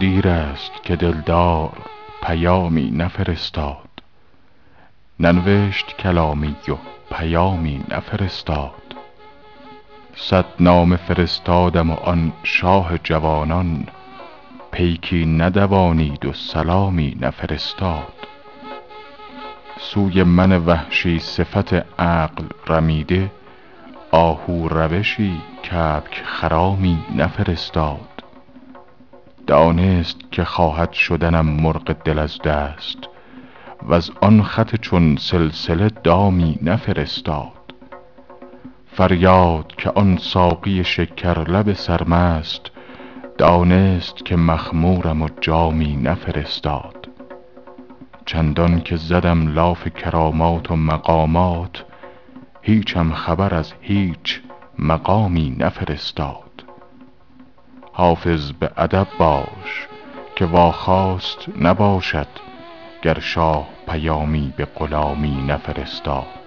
دیر است که دلدار پیامی نفرستاد. ننوشت کلامی و پیامی نفرستاد. صد نامه فرستادم و آن شاه جوانان پیکی ندوانید و سلامی نفرستاد. سوی من وحشی صفت عقل رمیده آهو روشی کبک خرامی نفرستاد. دانست که خواهد شدنم مرغ دل از دست وز آن خط چون سلسله دامی نفرستاد. فریاد که آن ساقی شکرلب سرمست دانست که مخمورم و جامی نفرستاد. چندان که زدم لاف کرامات و مقامات هیچم خبر از هیچ مقامی نفرستاد. حافظ به ادب باش که واخواست نباشد گر شاه پیامی به غلامی نفرستاد.